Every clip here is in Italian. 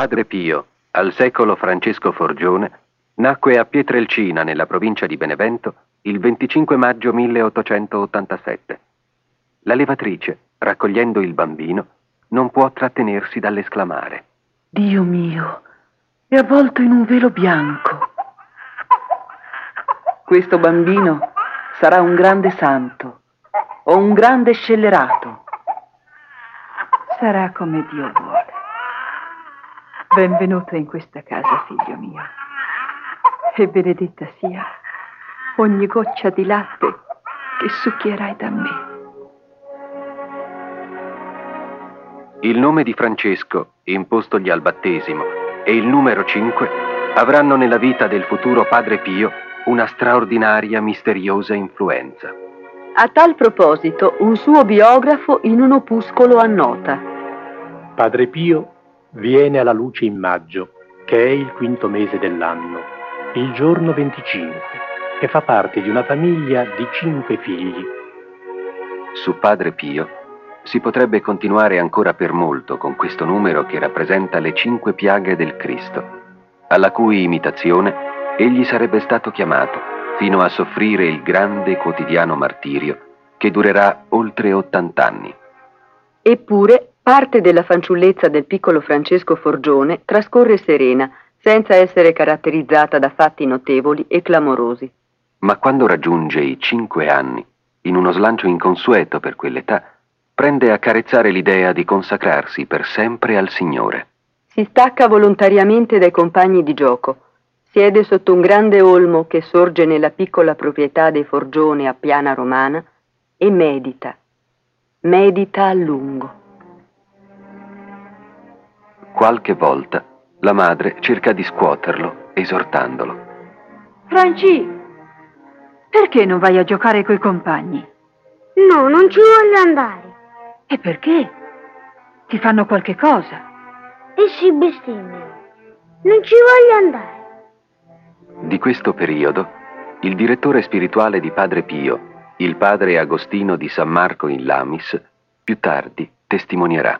Padre Pio, al secolo Francesco Forgione, nacque a Pietrelcina, nella provincia di Benevento, il 25 maggio 1887. La levatrice, raccogliendo il bambino, non può trattenersi dall'esclamare. Dio mio, è avvolto in un velo bianco. Questo bambino sarà un grande santo o un grande scellerato. Sarà come Dio vuole. Benvenuto in questa casa, figlio mio. E benedetta sia ogni goccia di latte che succhierai da me. Il nome di Francesco, impostogli al battesimo, e il numero 5 avranno nella vita del futuro Padre Pio una straordinaria, misteriosa influenza. A tal proposito, un suo biografo in un opuscolo annota. Padre Pio viene alla luce in maggio, che è il quinto mese dell'anno, il giorno 25, e fa parte di una famiglia di cinque figli. Su Padre Pio si potrebbe continuare ancora per molto con questo numero che rappresenta le cinque piaghe del Cristo, alla cui imitazione egli sarebbe stato chiamato fino a soffrire il grande quotidiano martirio che durerà oltre 80 anni. Eppure parte della fanciullezza del piccolo Francesco Forgione trascorre serena, senza essere caratterizzata da fatti notevoli e clamorosi. Ma quando raggiunge i cinque anni, in uno slancio inconsueto per quell'età, prende a carezzare l'idea di consacrarsi per sempre al Signore. Si stacca volontariamente dai compagni di gioco, siede sotto un grande olmo che sorge nella piccola proprietà dei Forgione a Piana Romana e medita, medita a lungo. Qualche volta la madre cerca di scuoterlo, esortandolo. Franci, perché non vai a giocare coi compagni? No, non ci voglio andare. E perché? Ti fanno qualche cosa? E si bestemmiano. Non ci voglio andare. Di questo periodo, il direttore spirituale di Padre Pio, il padre Agostino di San Marco in Lamis, più tardi testimonierà.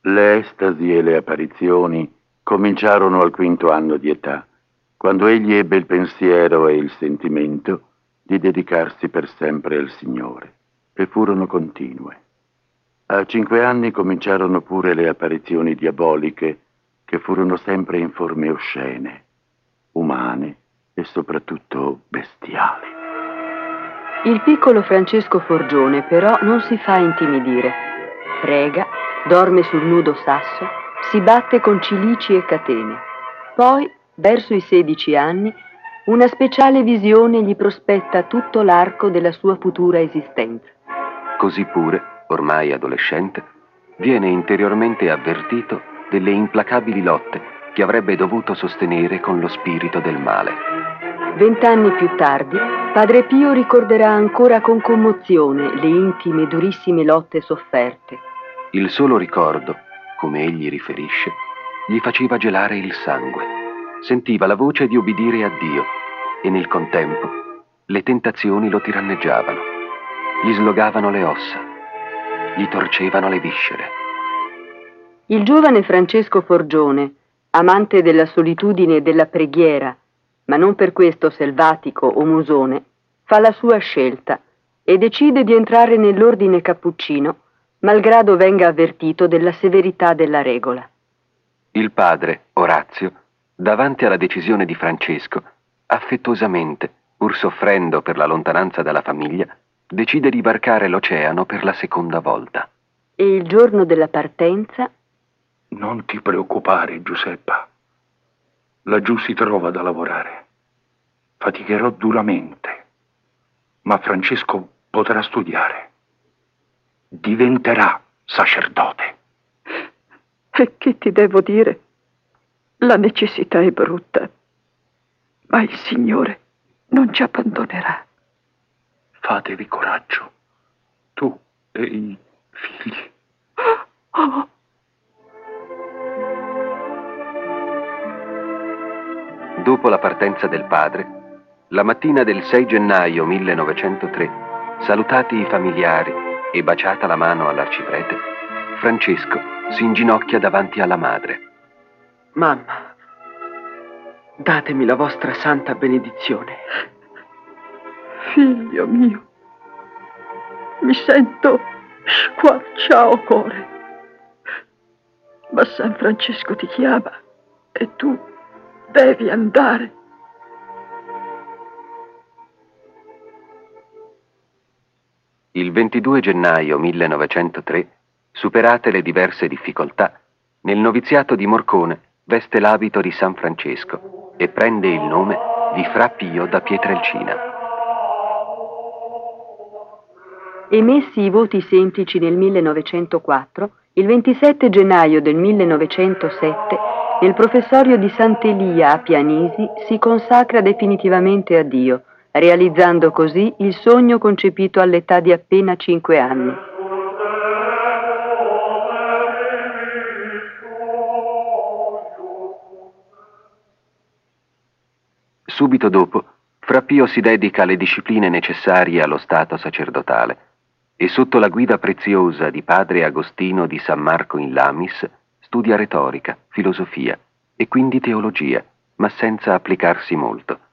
Le estasi e le apparizioni cominciarono al quinto anno di età, quando egli ebbe il pensiero e il sentimento di dedicarsi per sempre al Signore, e furono continue. A cinque anni cominciarono pure le apparizioni diaboliche, che furono sempre in forme oscene, umane e soprattutto bestiali. Il piccolo Francesco Forgione però non si fa intimidire. Prega, dorme sul nudo sasso, si batte con cilici e catene. Poi, verso i 16 anni, una speciale visione gli prospetta tutto l'arco della sua futura esistenza. Così pure ormai adolescente, viene interiormente avvertito delle implacabili lotte che avrebbe dovuto sostenere con lo spirito del male. Vent'anni più tardi, Padre Pio ricorderà ancora con commozione le intime e durissime lotte sofferte. Il solo ricordo, come egli riferisce, gli faceva gelare il sangue. Sentiva la voce di obbedire a Dio e nel contempo le tentazioni lo tiranneggiavano, gli slogavano le ossa gli torcevano le viscere. Il giovane Francesco Forgione, amante della solitudine e della preghiera, ma non per questo selvatico o musone, fa la sua scelta e decide di entrare nell'ordine cappuccino, malgrado venga avvertito della severità della regola. Il padre, Orazio, davanti alla decisione di Francesco, affettuosamente, pur soffrendo per la lontananza dalla famiglia, decide di varcare l'oceano per la seconda volta. E il giorno della partenza? Non ti preoccupare, Giuseppa. Laggiù si trova da lavorare. Faticherò duramente, ma Francesco potrà studiare. Diventerà sacerdote. E che ti devo dire? La necessità è brutta, ma il Signore non ci abbandonerà. Fatevi coraggio, tu e i figli. Dopo la partenza del padre, la mattina del 6 gennaio 1903, salutati i familiari e baciata la mano all'arciprete, Francesco si inginocchia davanti alla madre. Mamma, datemi la vostra santa benedizione. Figlio mio, mi sento squarciao cuore. Ma San Francesco ti chiama e tu devi andare. Il 22 gennaio 1903, superate le diverse difficoltà, nel noviziato di Morcone veste l'abito di San Francesco e prende il nome di Fra Pio da Pietrelcina. Emessi i voti semplici nel 1904, il 27 gennaio del 1907, nel professorio di Sant'Elia a Pianisi si consacra definitivamente a Dio, realizzando così il sogno concepito all'età di appena cinque anni. Subito dopo, Fra Pio si dedica alle discipline necessarie allo stato sacerdotale e sotto la guida preziosa di padre Agostino di San Marco in Lamis studia retorica, filosofia e quindi teologia, ma senza applicarsi molto.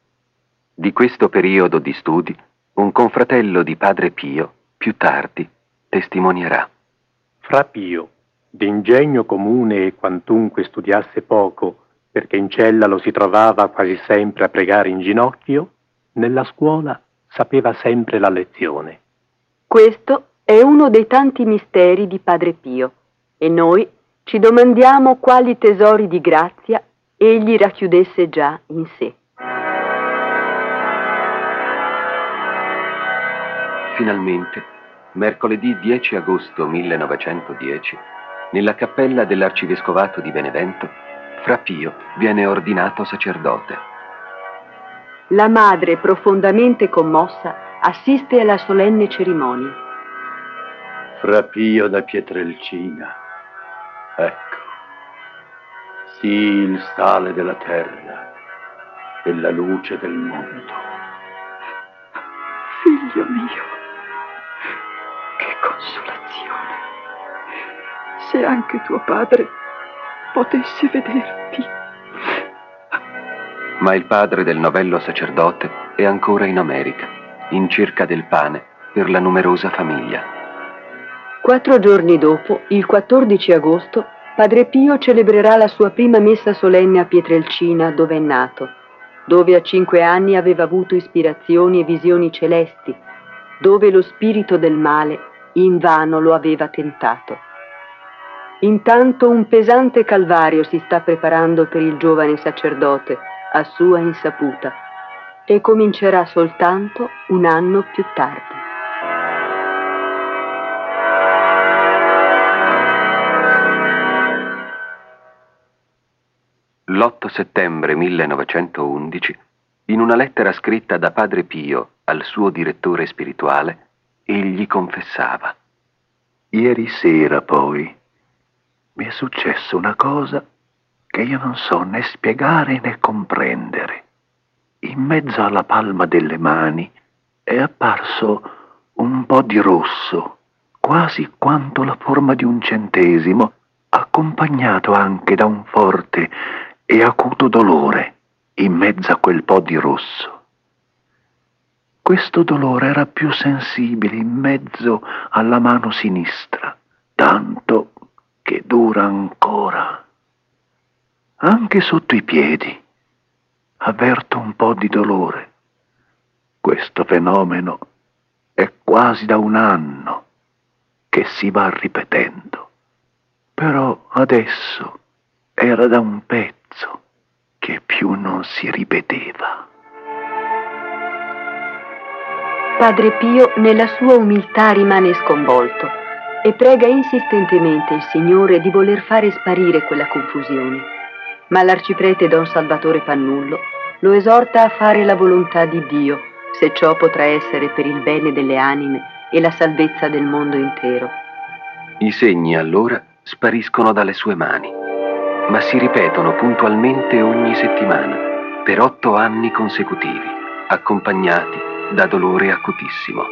Di questo periodo di studi, un confratello di padre Pio, più tardi, testimonierà. Fra Pio, d'ingegno comune e quantunque studiasse poco, perché in cella lo si trovava quasi sempre a pregare in ginocchio, nella scuola sapeva sempre la lezione. Questo è uno dei tanti misteri di Padre Pio e noi ci domandiamo quali tesori di grazia egli racchiudesse già in sé. Finalmente, mercoledì 10 agosto 1910, nella cappella dell'Arcivescovato di Benevento, fra Pio viene ordinato sacerdote. La madre, profondamente commossa, assiste alla solenne cerimonia. Fra Pio da Pietrelcina, ecco, sii il sale della terra e la luce del mondo. Figlio mio, consolazione. Se anche tuo padre potesse vederti. Ma il padre del novello sacerdote è ancora in America, in cerca del pane per la numerosa famiglia. Quattro giorni dopo, il 14 agosto, Padre Pio celebrerà la sua prima messa solenne a Pietrelcina, dove è nato, dove a cinque anni aveva avuto ispirazioni e visioni celesti, dove lo spirito del male invano lo aveva tentato. Intanto un pesante calvario si sta preparando per il giovane sacerdote, a sua insaputa, e comincerà soltanto un anno più tardi. L'8 settembre 1911, in una lettera scritta da Padre Pio al suo direttore spirituale, egli confessava. Ieri sera poi mi è successa una cosa che io non so né spiegare né comprendere. In mezzo alla palma delle mani è apparso un po' di rosso, quasi quanto la forma di un centesimo, accompagnato anche da un forte e acuto dolore in mezzo a quel po' di rosso. Questo dolore era più sensibile in mezzo alla mano sinistra, tanto che dura ancora. Anche sotto i piedi avverto un po' di dolore. Questo fenomeno è quasi da un anno che si va ripetendo, però adesso era da un pezzo che più non si ripeteva. Padre Pio nella sua umiltà rimane sconvolto e prega insistentemente il Signore di voler fare sparire quella confusione. Ma l'arciprete Don Salvatore Pannullo lo esorta a fare la volontà di Dio, se ciò potrà essere per il bene delle anime e la salvezza del mondo intero. I segni allora spariscono dalle sue mani, ma si ripetono puntualmente ogni settimana per otto anni consecutivi, accompagnati da dolore acutissimo.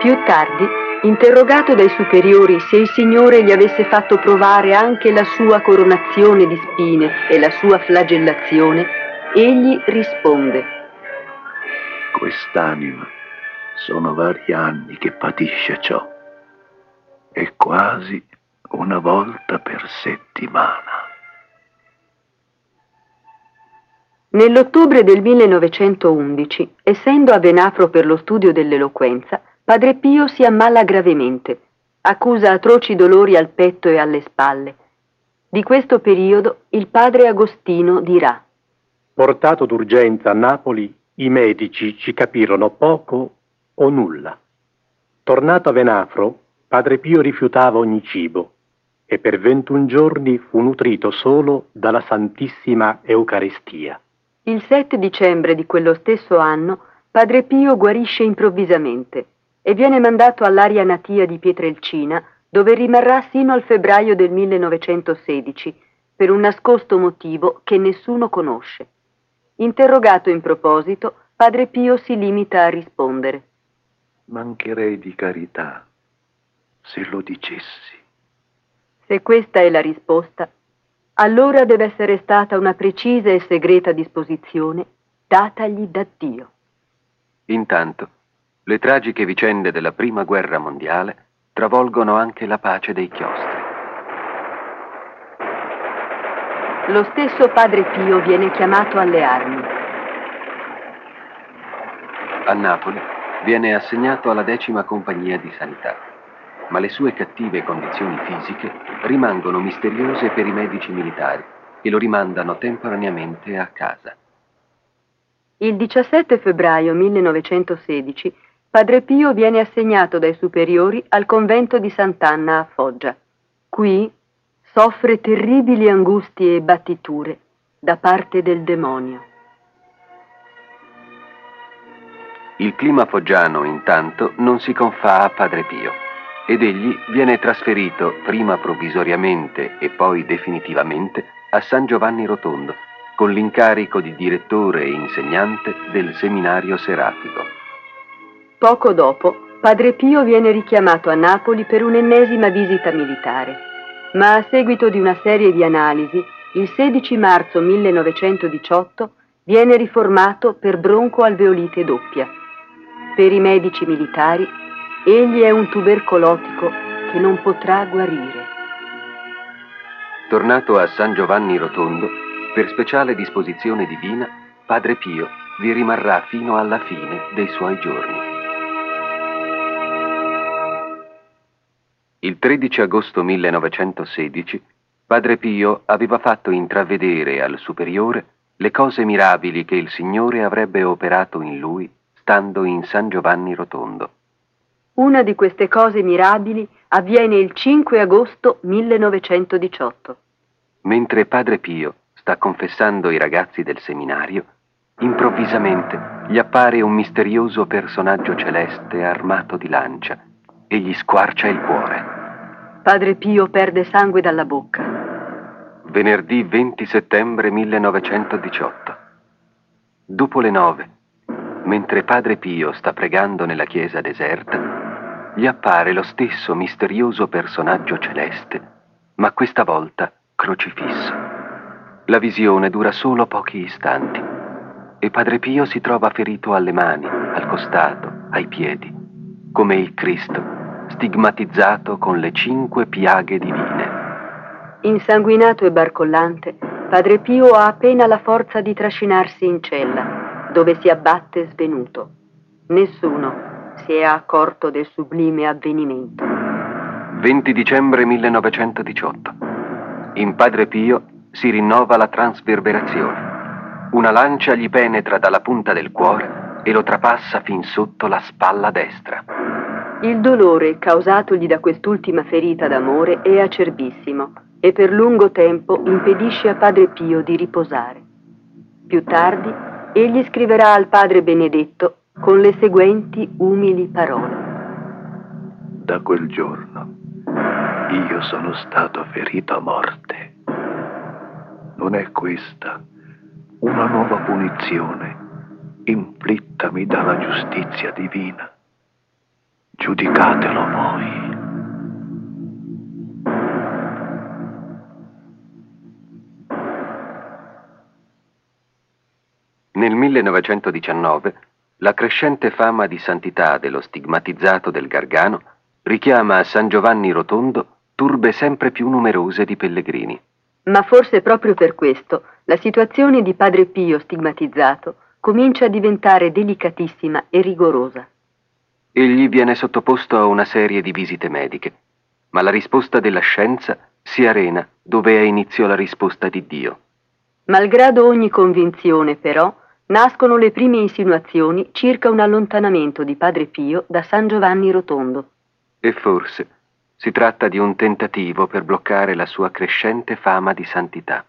Più tardi Interrogato dai superiori se il Signore gli avesse fatto provare anche la sua coronazione di spine e la sua flagellazione, egli risponde. Quest'anima sono vari anni che patisce ciò e quasi una volta per settimana. Nell'ottobre del 1911, essendo a Venafro per lo studio dell'eloquenza, Padre Pio si ammala gravemente, accusa atroci dolori al petto e alle spalle. Di questo periodo il padre Agostino dirà Portato d'urgenza a Napoli, i medici ci capirono poco o nulla. Tornato a Venafro, Padre Pio rifiutava ogni cibo e per 21 giorni fu nutrito solo dalla Santissima Eucaristia. Il 7 dicembre di quello stesso anno, Padre Pio guarisce improvvisamente e viene mandato all'aria natia di Pietrelcina, dove rimarrà sino al febbraio del 1916, per un nascosto motivo che nessuno conosce. Interrogato in proposito, Padre Pio si limita a rispondere. Mancherei di carità se lo dicessi. Se questa è la risposta, allora deve essere stata una precisa e segreta disposizione datagli da Dio. Intanto, le tragiche vicende della Prima Guerra Mondiale travolgono anche la pace dei chiostri. Lo stesso Padre Pio viene chiamato alle armi. A Napoli viene assegnato alla decima compagnia di sanità, ma le sue cattive condizioni fisiche rimangono misteriose per i medici militari e lo rimandano temporaneamente a casa. Il 17 febbraio 1916 Padre Pio viene assegnato dai superiori al convento di Sant'Anna a Foggia. Qui soffre terribili angustie e battiture da parte del demonio. Il clima foggiano, intanto, non si confà a Padre Pio ed egli viene trasferito prima provvisoriamente e poi definitivamente a San Giovanni Rotondo con l'incarico di direttore e insegnante del seminario serafico. Poco dopo, Padre Pio viene richiamato a Napoli per un'ennesima visita militare, ma a seguito di una serie di analisi, il 16 marzo 1918 viene riformato per broncoalveolite doppia. Per i medici militari, egli è un tubercolotico che non potrà guarire. Tornato a San Giovanni Rotondo, per speciale disposizione divina, Padre Pio vi rimarrà fino alla fine dei suoi giorni. Il 13 agosto 1916 Padre Pio aveva fatto intravedere al superiore le cose mirabili che il Signore avrebbe operato in lui stando in San Giovanni Rotondo. Una di queste cose mirabili avviene il 5 agosto 1918. Mentre Padre Pio sta confessando i ragazzi del seminario, improvvisamente gli appare un misterioso personaggio celeste armato di lancia e gli squarcia il cuore. Padre Pio perde sangue dalla bocca. Venerdì 20 settembre 1918. Dopo le nove, mentre Padre Pio sta pregando nella chiesa deserta, gli appare lo stesso misterioso personaggio celeste, ma questa volta crocifisso. La visione dura solo pochi istanti e Padre Pio si trova ferito alle mani, al costato, ai piedi, come il Cristo stigmatizzato con le cinque piaghe divine. Insanguinato e barcollante, Padre Pio ha appena la forza di trascinarsi in cella, dove si abbatte svenuto. Nessuno si è accorto del sublime avvenimento. 20 dicembre 1918. In Padre Pio si rinnova la trasverberazione. Una lancia gli penetra dalla punta del cuore e lo trapassa fin sotto la spalla destra. Il dolore causatogli da quest'ultima ferita d'amore è acerbissimo e per lungo tempo impedisce a Padre Pio di riposare. Più tardi egli scriverà al Padre Benedetto con le seguenti umili parole. Da quel giorno io sono stato ferito a morte. Non è questa una nuova punizione inflittami dalla giustizia divina? giudicatelo voi. Nel 1919 la crescente fama di santità dello stigmatizzato del Gargano richiama a San Giovanni Rotondo turbe sempre più numerose di pellegrini. Ma forse proprio per questo la situazione di Padre Pio stigmatizzato comincia a diventare delicatissima e rigorosa. Egli viene sottoposto a una serie di visite mediche, ma la risposta della scienza si arena dove è inizio la risposta di Dio. Malgrado ogni convinzione, però, nascono le prime insinuazioni circa un allontanamento di Padre Pio da San Giovanni Rotondo. E forse si tratta di un tentativo per bloccare la sua crescente fama di santità.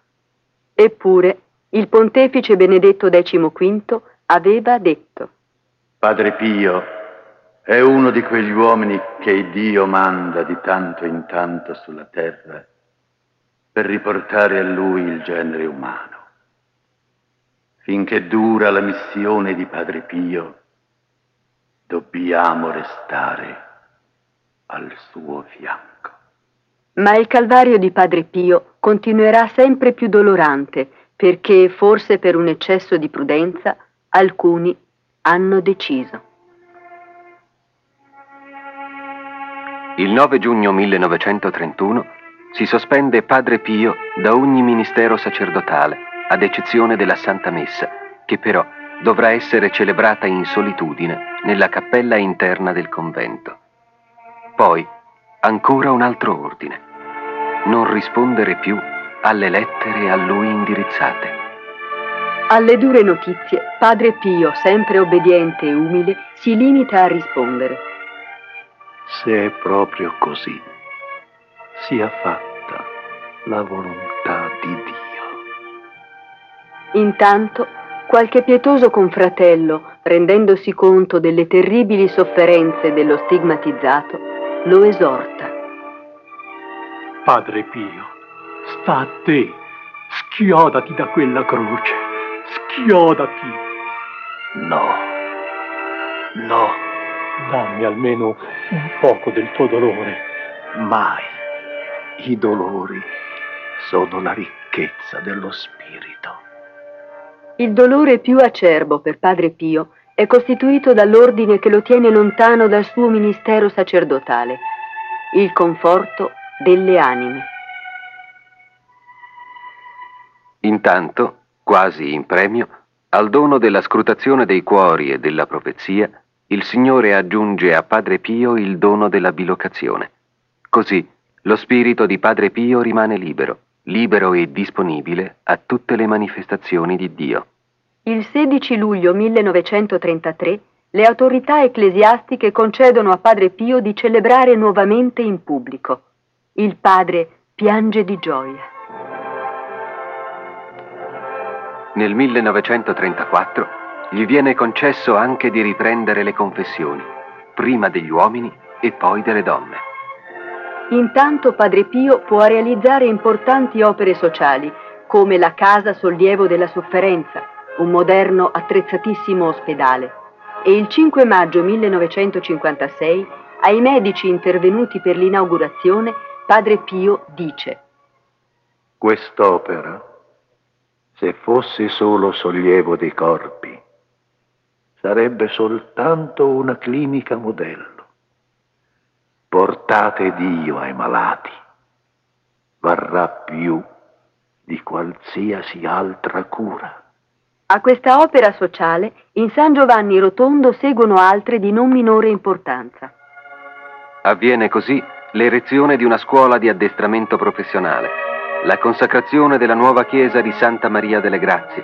Eppure, il pontefice Benedetto XV aveva detto Padre Pio è uno di quegli uomini che Dio manda di tanto in tanto sulla terra per riportare a lui il genere umano. Finché dura la missione di Padre Pio, dobbiamo restare al suo fianco. Ma il calvario di Padre Pio continuerà sempre più dolorante perché, forse per un eccesso di prudenza, alcuni hanno deciso. Il 9 giugno 1931 si sospende Padre Pio da ogni ministero sacerdotale ad eccezione della Santa Messa, che però dovrà essere celebrata in solitudine nella cappella interna del convento. Poi ancora un altro ordine, non rispondere più alle lettere a lui indirizzate. Alle dure notizie, Padre Pio, sempre obbediente e umile, si limita a rispondere. Se è proprio così, sia fatta la volontà di Dio. Intanto qualche pietoso confratello, rendendosi conto delle terribili sofferenze dello stigmatizzato, lo esorta. Padre Pio, sta a te, schiodati da quella croce, schiodati. No, no, dammi almeno un poco del tuo dolore. Mai. I dolori sono la ricchezza dello spirito. Il dolore più acerbo per Padre Pio è costituito dall'ordine che lo tiene lontano dal suo ministero sacerdotale, il conforto delle anime. Intanto, quasi in premio, al dono della scrutazione dei cuori e della profezia, il Signore aggiunge a Padre Pio il dono della bilocazione. Così lo spirito di Padre Pio rimane libero libero e disponibile a tutte le manifestazioni di Dio. Il 16 luglio 1933 le autorità ecclesiastiche concedono a Padre Pio di celebrare nuovamente in pubblico. Il padre piange di gioia. Nel 1934 gli viene concesso anche di riprendere le confessioni, prima degli uomini e poi delle donne. Intanto Padre Pio può realizzare importanti opere sociali, come la Casa Sollievo della Sofferenza, un moderno attrezzatissimo ospedale. E il 5 maggio 1956, ai medici intervenuti per l'inaugurazione, Padre Pio dice Quest'opera, se fosse solo sollievo dei corpi, sarebbe soltanto una clinica modello portate Dio ai malati, varrà più di qualsiasi altra cura. A questa opera sociale in San Giovanni Rotondo seguono altre di non minore importanza. Avviene così l'erezione di una scuola di addestramento professionale, la consacrazione della nuova chiesa di Santa Maria delle Grazie,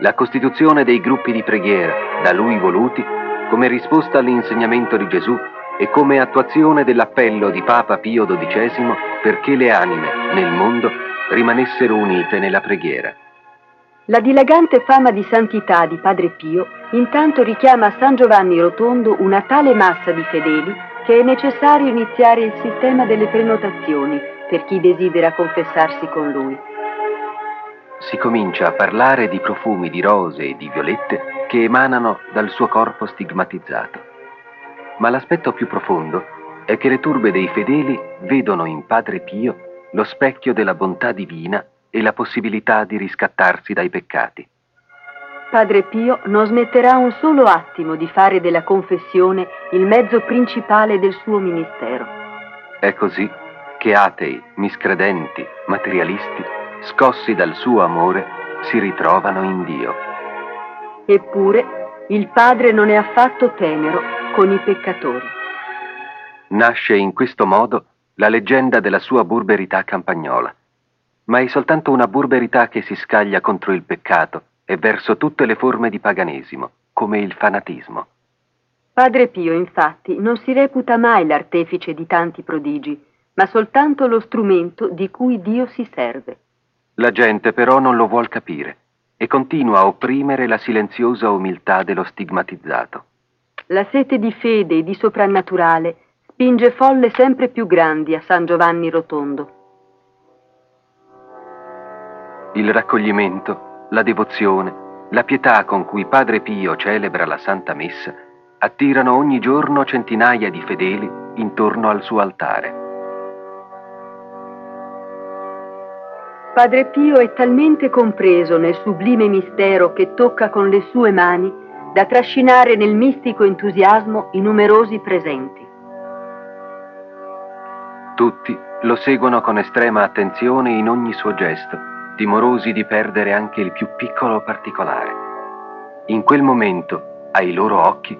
la costituzione dei gruppi di preghiera, da lui voluti, come risposta all'insegnamento di Gesù e come attuazione dell'appello di Papa Pio XII perché le anime nel mondo rimanessero unite nella preghiera. La dilagante fama di santità di Padre Pio intanto richiama a San Giovanni Rotondo una tale massa di fedeli che è necessario iniziare il sistema delle prenotazioni per chi desidera confessarsi con lui. Si comincia a parlare di profumi di rose e di violette che emanano dal suo corpo stigmatizzato. Ma l'aspetto più profondo è che le turbe dei fedeli vedono in Padre Pio lo specchio della bontà divina e la possibilità di riscattarsi dai peccati. Padre Pio non smetterà un solo attimo di fare della confessione il mezzo principale del suo ministero. È così che atei, miscredenti, materialisti, scossi dal suo amore, si ritrovano in Dio. Eppure il Padre non è affatto tenero con i peccatori. Nasce in questo modo la leggenda della sua burberità campagnola, ma è soltanto una burberità che si scaglia contro il peccato e verso tutte le forme di paganesimo, come il fanatismo. Padre Pio, infatti, non si reputa mai l'artefice di tanti prodigi, ma soltanto lo strumento di cui Dio si serve. La gente però non lo vuol capire e continua a opprimere la silenziosa umiltà dello stigmatizzato. La sete di fede e di soprannaturale spinge folle sempre più grandi a San Giovanni Rotondo. Il raccoglimento, la devozione, la pietà con cui Padre Pio celebra la Santa Messa attirano ogni giorno centinaia di fedeli intorno al suo altare. Padre Pio è talmente compreso nel sublime mistero che tocca con le sue mani da trascinare nel mistico entusiasmo i numerosi presenti. Tutti lo seguono con estrema attenzione in ogni suo gesto, timorosi di perdere anche il più piccolo particolare. In quel momento, ai loro occhi,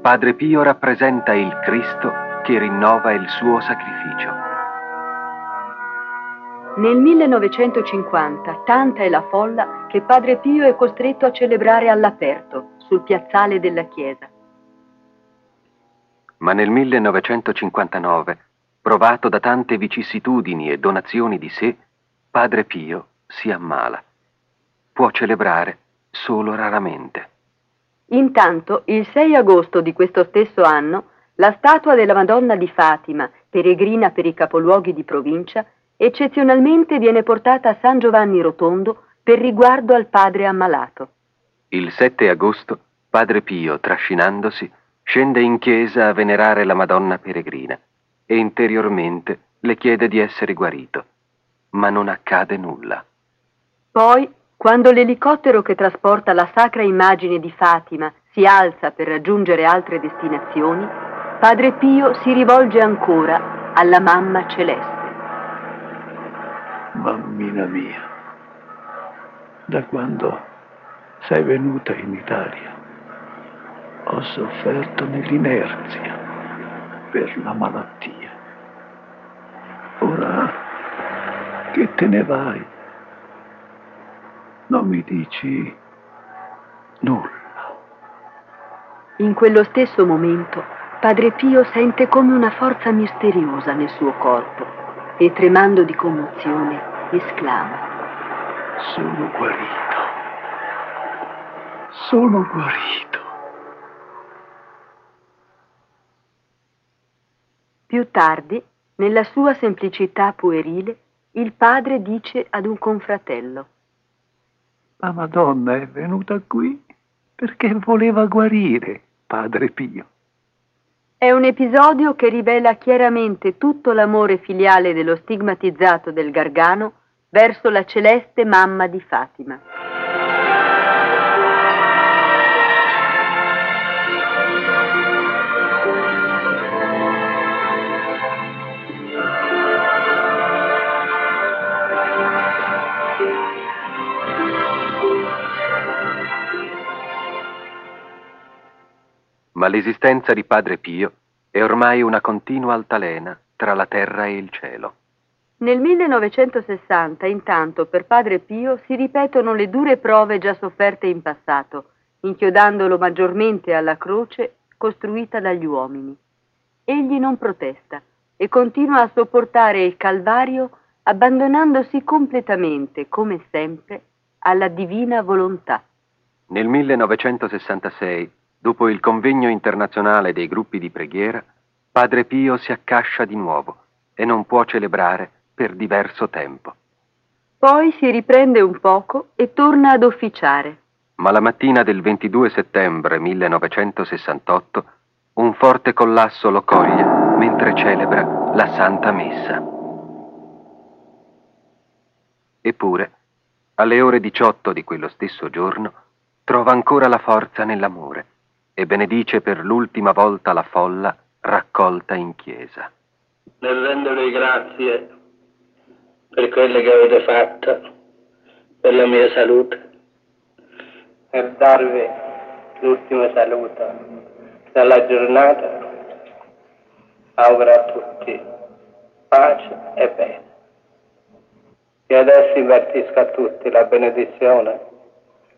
Padre Pio rappresenta il Cristo che rinnova il suo sacrificio. Nel 1950 tanta è la folla che Padre Pio è costretto a celebrare all'aperto, sul piazzale della chiesa. Ma nel 1959, provato da tante vicissitudini e donazioni di sé, Padre Pio si ammala. Può celebrare solo raramente. Intanto, il 6 agosto di questo stesso anno, la statua della Madonna di Fatima, peregrina per i capoluoghi di provincia, eccezionalmente viene portata a San Giovanni Rotondo per riguardo al padre ammalato. Il 7 agosto, Padre Pio, trascinandosi, scende in chiesa a venerare la Madonna peregrina e interiormente le chiede di essere guarito, ma non accade nulla. Poi, quando l'elicottero che trasporta la sacra immagine di Fatima si alza per raggiungere altre destinazioni, Padre Pio si rivolge ancora alla Mamma Celeste. Mammina mia, da quando sei venuta in Italia ho sofferto nell'inerzia per la malattia. Ora che te ne vai, non mi dici nulla. In quello stesso momento, Padre Pio sente come una forza misteriosa nel suo corpo e tremando di commozione esclama. Sono guarito. Sono guarito. Più tardi, nella sua semplicità puerile, il padre dice ad un confratello. La Madonna è venuta qui perché voleva guarire Padre Pio. È un episodio che rivela chiaramente tutto l'amore filiale dello stigmatizzato del Gargano verso la celeste mamma di Fatima. L'esistenza di Padre Pio è ormai una continua altalena tra la terra e il cielo. Nel 1960, intanto, per Padre Pio si ripetono le dure prove già sofferte in passato, inchiodandolo maggiormente alla croce costruita dagli uomini. Egli non protesta e continua a sopportare il Calvario abbandonandosi completamente, come sempre, alla divina volontà. Nel 1966, dopo il convegno internazionale dei gruppi di preghiera, Padre Pio si accascia di nuovo e non può celebrare per diverso tempo. Poi si riprende un poco e torna ad officiare. Ma la mattina del 22 settembre 1968 un forte collasso lo coglie mentre celebra la Santa Messa. Eppure, alle ore 18 di quello stesso giorno, trova ancora la forza nell'amore e benedice per l'ultima volta la folla raccolta in chiesa. Nel rendervi grazie per quello che avete fatto per la mia salute, per darvi l'ultimo saluto dalla giornata, auguro a tutti pace e bene. E adesso impartisco a tutti la benedizione,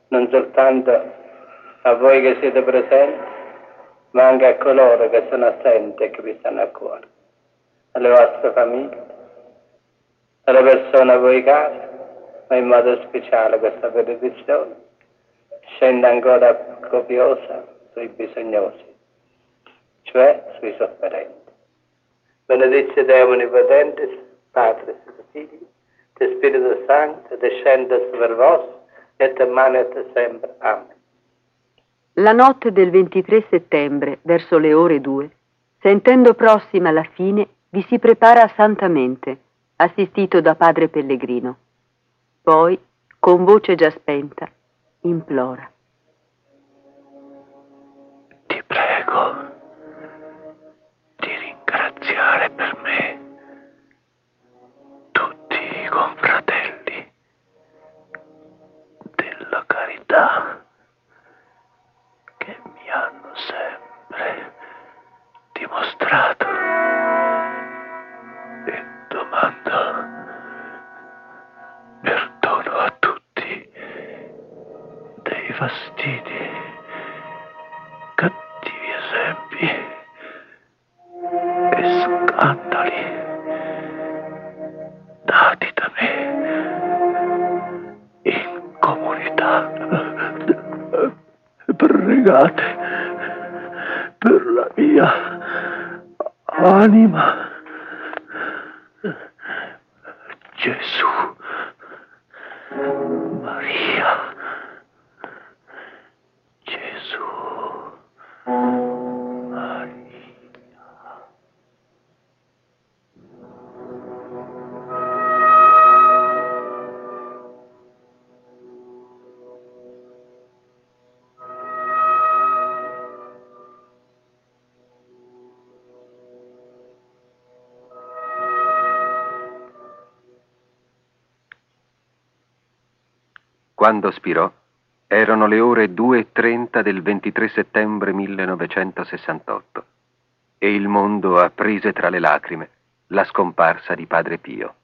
non soltanto a voi che siete presenti, ma anche a coloro che sono assenti e che vi stanno a cuore, alle vostre famiglie, alle persone a voi cari, ma in modo speciale questa benedizione scende ancora copiosa sui bisognosi, cioè sui sofferenti. Benedice Deo Onnipotentis, Patris et Figli, et Spiritus Sanctus, descendas per vos, et manet sempre. Amen. La notte del 23 settembre, verso le ore due, sentendo prossima la fine, vi si prepara santamente, assistito da padre Pellegrino. Poi, con voce già spenta, implora. Quando spirò, erano le ore 2.30 del 23 settembre 1968 e il mondo apprise tra le lacrime la scomparsa di Padre Pio.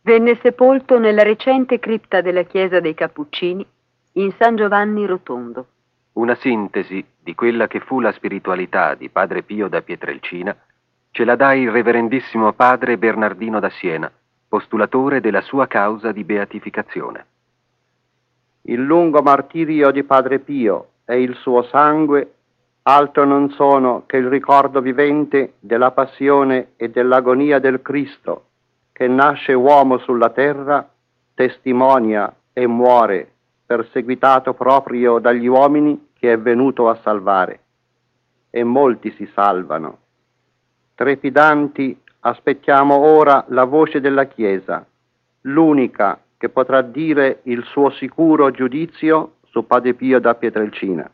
Venne sepolto nella recente cripta della chiesa dei Cappuccini in San Giovanni Rotondo. Una sintesi di quella che fu la spiritualità di Padre Pio da Pietrelcina ce la dà il reverendissimo Padre Bernardino da Siena, postulatore della sua causa di beatificazione. Il lungo martirio di Padre Pio e il suo sangue altro non sono che il ricordo vivente della passione e dell'agonia del Cristo, che nasce uomo sulla terra, testimonia e muore, perseguitato proprio dagli uomini che è venuto a salvare. E molti si salvano. Trepidanti aspettiamo ora la voce della Chiesa, l'unica che potrà dire il suo sicuro giudizio su Padre Pio da Pietrelcina.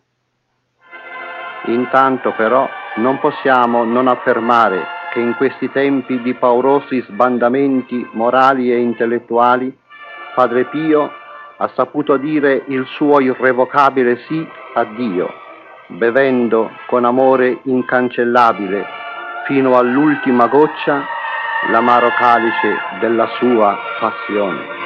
Intanto però non possiamo non affermare che in questi tempi di paurosi sbandamenti morali e intellettuali, Padre Pio ha saputo dire il suo irrevocabile sì a Dio, bevendo con amore incancellabile fino all'ultima goccia l'amaro calice della sua passione.